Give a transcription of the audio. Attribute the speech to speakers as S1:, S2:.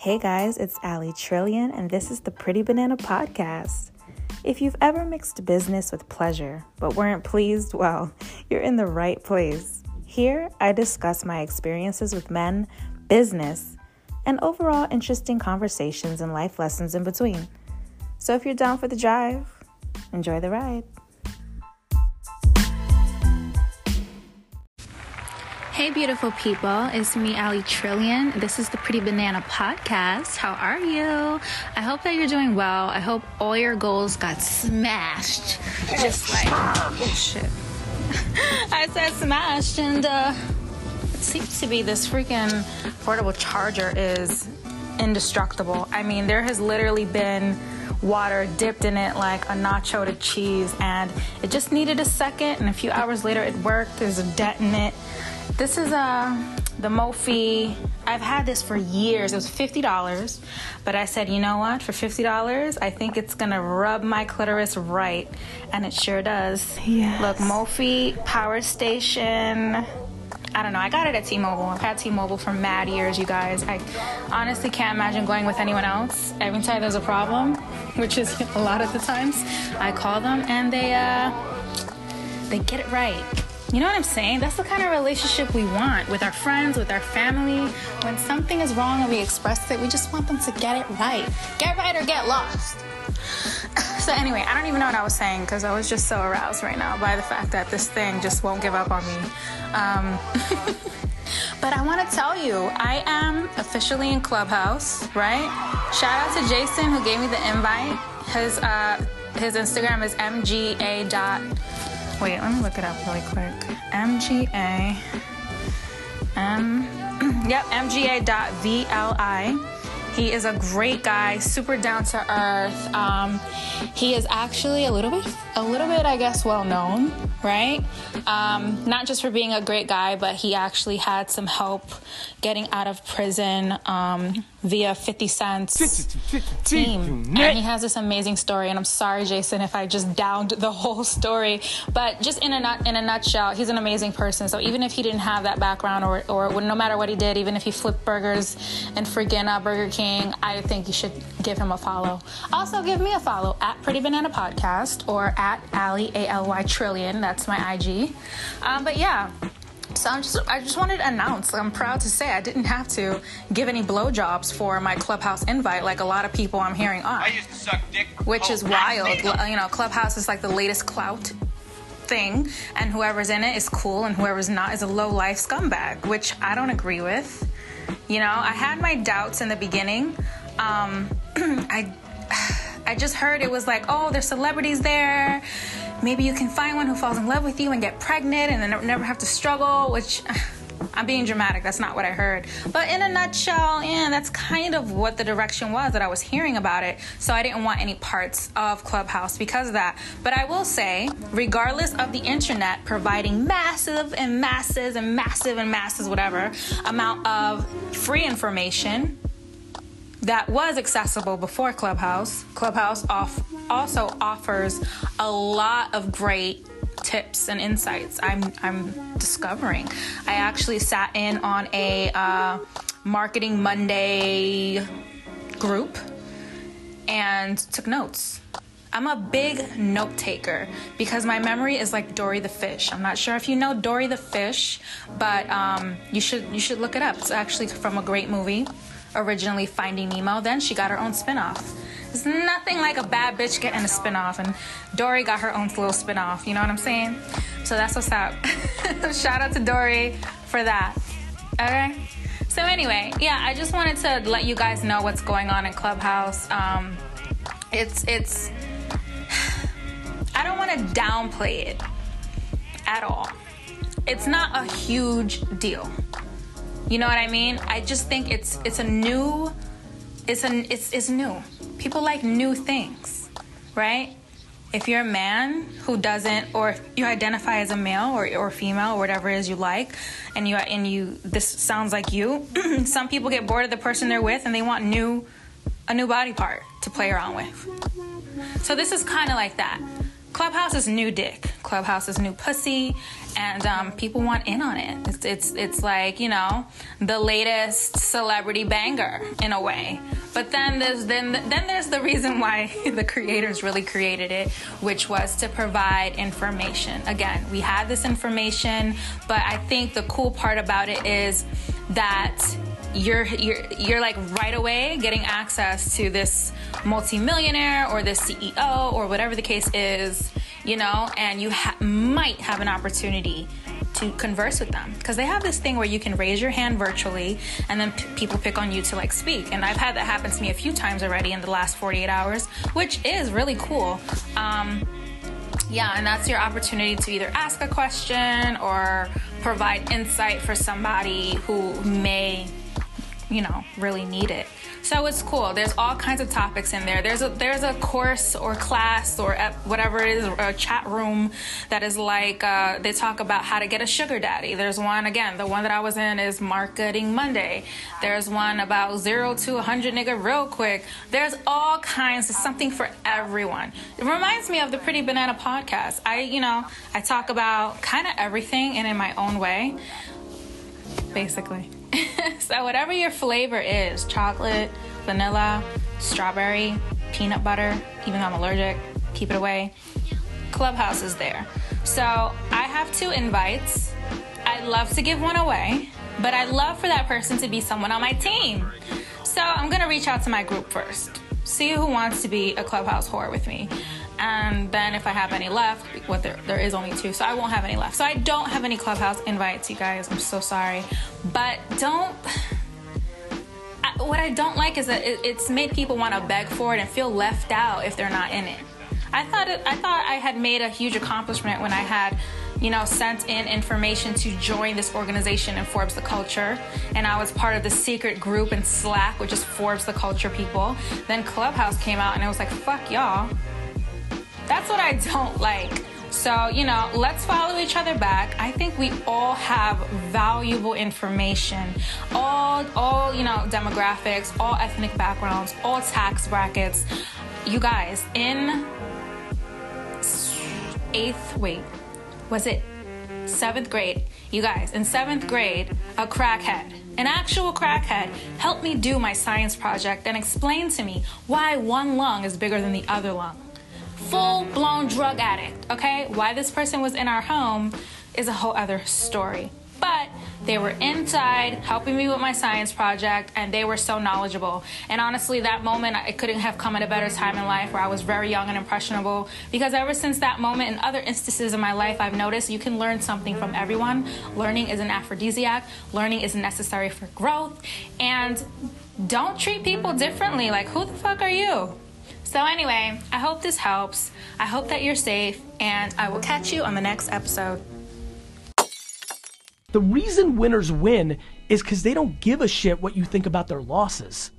S1: Hey guys, it's Aly Trillion, and this is the Pretty Banana Podcast. If you've ever mixed business with pleasure but weren't pleased, well, you're in the right place. Here, I discuss my experiences with men, business, and overall interesting conversations and life lessons in between. So if you're down for the drive, enjoy the ride. Hey, beautiful people. It's me, Aly Trillion. This is the Pretty Banana Podcast. How are you? I hope that you're doing well. I hope all your goals got smashed. Just like, oh shit. I said smashed, and uh, it seems to be this freaking portable charger is indestructible. I mean, there has literally been water dipped in it like a nacho to cheese, and it just needed a second, and a few hours later it worked. There's a dent in it. This is uh, the Mophie. I've had this for years. It was $50, but I said, you know what? For $50, I think it's gonna rub my clitoris right. And it sure does.
S2: Yes.
S1: Look, Mophie Power Station. I don't know. I got it at T-Mobile. I've had T-Mobile for mad years, you guys. I honestly can't imagine going with anyone else. Every time there's a problem, which is a lot of the times, I call them and they uh, they get it right. You know what I'm saying? That's the kind of relationship we want with our friends, with our family. When something is wrong and we express it, we just want them to get it right. Get right or get lost. So, anyway, I don't even know what I was saying because I was just so aroused right now by the fact that this thing just won't give up on me. Um, but I want to tell you, I am officially in Clubhouse, right? Shout out to Jason who gave me the invite. His uh, his Instagram is mga dot Wait, let me look it up really quick. MGA. M. yep, MGA.VLI. He is a great guy, super down to earth. Um, he is actually a little bit, a little bit, I guess, well known, right? Um, not just for being a great guy, but he actually had some help getting out of prison um, via 50 Cent's team. And he has this amazing story. And I'm sorry, Jason, if I just downed the whole story. But just in a in a nutshell, he's an amazing person. So even if he didn't have that background, or, or no matter what he did, even if he flipped burgers and freaking uh, Burger King, I think you should give him a follow. Also, give me a follow at Pretty Banana Podcast or at Aly A L Y Trillion. That's my IG. Um, but yeah. So I'm just, I just wanted to announce. I'm proud to say I didn't have to give any blowjobs for my Clubhouse invite, like a lot of people I'm hearing on.
S3: I used to suck dick.
S1: Which
S3: Oh,
S1: is wild. You know, Clubhouse is like the latest clout thing, and whoever's in it is cool, and whoever's not is a low life scumbag, which I don't agree with. You know, I had my doubts in the beginning. Um, I, I just heard it was like, oh, there's celebrities there. Maybe you can find one who falls in love with you and get pregnant, and then never have to struggle. Which I'm being dramatic. That's not what I heard. But in a nutshell, yeah, that's kind of what the direction was that I was hearing about it. So I didn't want any parts of Clubhouse because of that. But I will say, regardless of the internet providing massive and masses and massive and masses, whatever amount of free information that was accessible before Clubhouse, Clubhouse off also offers a lot of great tips and insights I'm, I'm discovering. I actually sat in on a uh, Marketing Monday group and took notes. I'm a big note taker because my memory is like Dory the fish. I'm not sure if you know Dory the fish, but um, you should you should look it up. It's actually from a great movie, originally Finding Nemo. Then she got her own spin-off. There's nothing like a bad bitch getting a spin-off, and Dory got her own little spin-off. You know what I'm saying? So that's what's up. Shout out to Dory for that. Okay. So anyway, yeah, I just wanted to let you guys know what's going on in Clubhouse. Um, it's it's. I don't want to downplay it at all. It's not a huge deal. You know what I mean? I just think it's it's a new it's an it's it's new. People like new things, right? If you're a man who doesn't or you identify as a male or, or female or whatever it is you like and you and you this sounds like you, some people get bored of the person they're with and they want new a new body part to play around with. So this is kind of like that. Clubhouse is new dick. Clubhouse is new pussy, and um, people want in on it. It's, it's it's like you know the latest celebrity banger in a way. But then there's then then there's the reason why the creators really created it, which was to provide information. Again, we had this information, but I think the cool part about it is that you're you're you're like right away getting access to this multimillionaire or this CEO or whatever the case is, you know, and you ha- might have an opportunity to converse with them. Because they have this thing where you can raise your hand virtually and then p- people pick on you to like speak. And i've had that happen to me a few times already in the last 48 hours which is really cool. Um, yeah and that's your opportunity to either ask a question or provide insight for somebody who may you know, really need it. So it's cool. There's all kinds of topics in there. There's a there's a course or class or whatever it is, a chat room that is like uh, they talk about how to get a sugar daddy. There's one again. The one that I was in is Marketing Monday. There's one about zero to 100 nigga real quick. There's all kinds of something for everyone. It reminds me of the Pretty Banana podcast. I you know I talk about kind of everything and in my own way, basically. so whatever your flavor is chocolate vanilla strawberry peanut butter even though i'm allergic keep it away. Clubhouse is there. So i have two invites. I'd love to give one away but i'd love for that person to be someone on my team. So i'm to reach out to my group first. See who wants to be a clubhouse whore with me and then if I have any left, what there there is only two, so I won't have any left. So I don't have any clubhouse invites, you guys. I'm so sorry, but don't. what I don't like is that it, it's made people want to beg for it and feel left out if they're not in it. I thought it, I thought I had made a huge accomplishment when I had, you know, sent in information to join this organization in Forbes the Culture, and I was part of the secret group in Slack, which is Forbes the Culture people. Then Clubhouse came out, and I was like, "Fuck y'all." That's what I don't like. So, you know, let's follow each other back. I think we all have valuable information. All all, you know, demographics, all ethnic backgrounds, all tax brackets. You guys, in 8th, wait. Was it 7th grade? You guys, in 7th grade, a crackhead an actual crackhead helped me do my science project and explain to me why one lung is bigger than the other lung full blown drug addict, okay? Why this person was in our home is a whole other story. But they were inside helping me with my science project and they were so knowledgeable. And honestly, that moment, it couldn't have come at a better time in life where I was very young and impressionable. Because ever since that moment and other instances in my life, I've noticed you can learn something from everyone. Learning is an aphrodisiac, learning is necessary for growth. And don't treat people differently. Like, who the fuck are you? So, anyway, I hope this helps. I hope that you're safe, and I will catch you on the next episode.
S2: The reason winners win is because they don't give a shit what you think about their losses.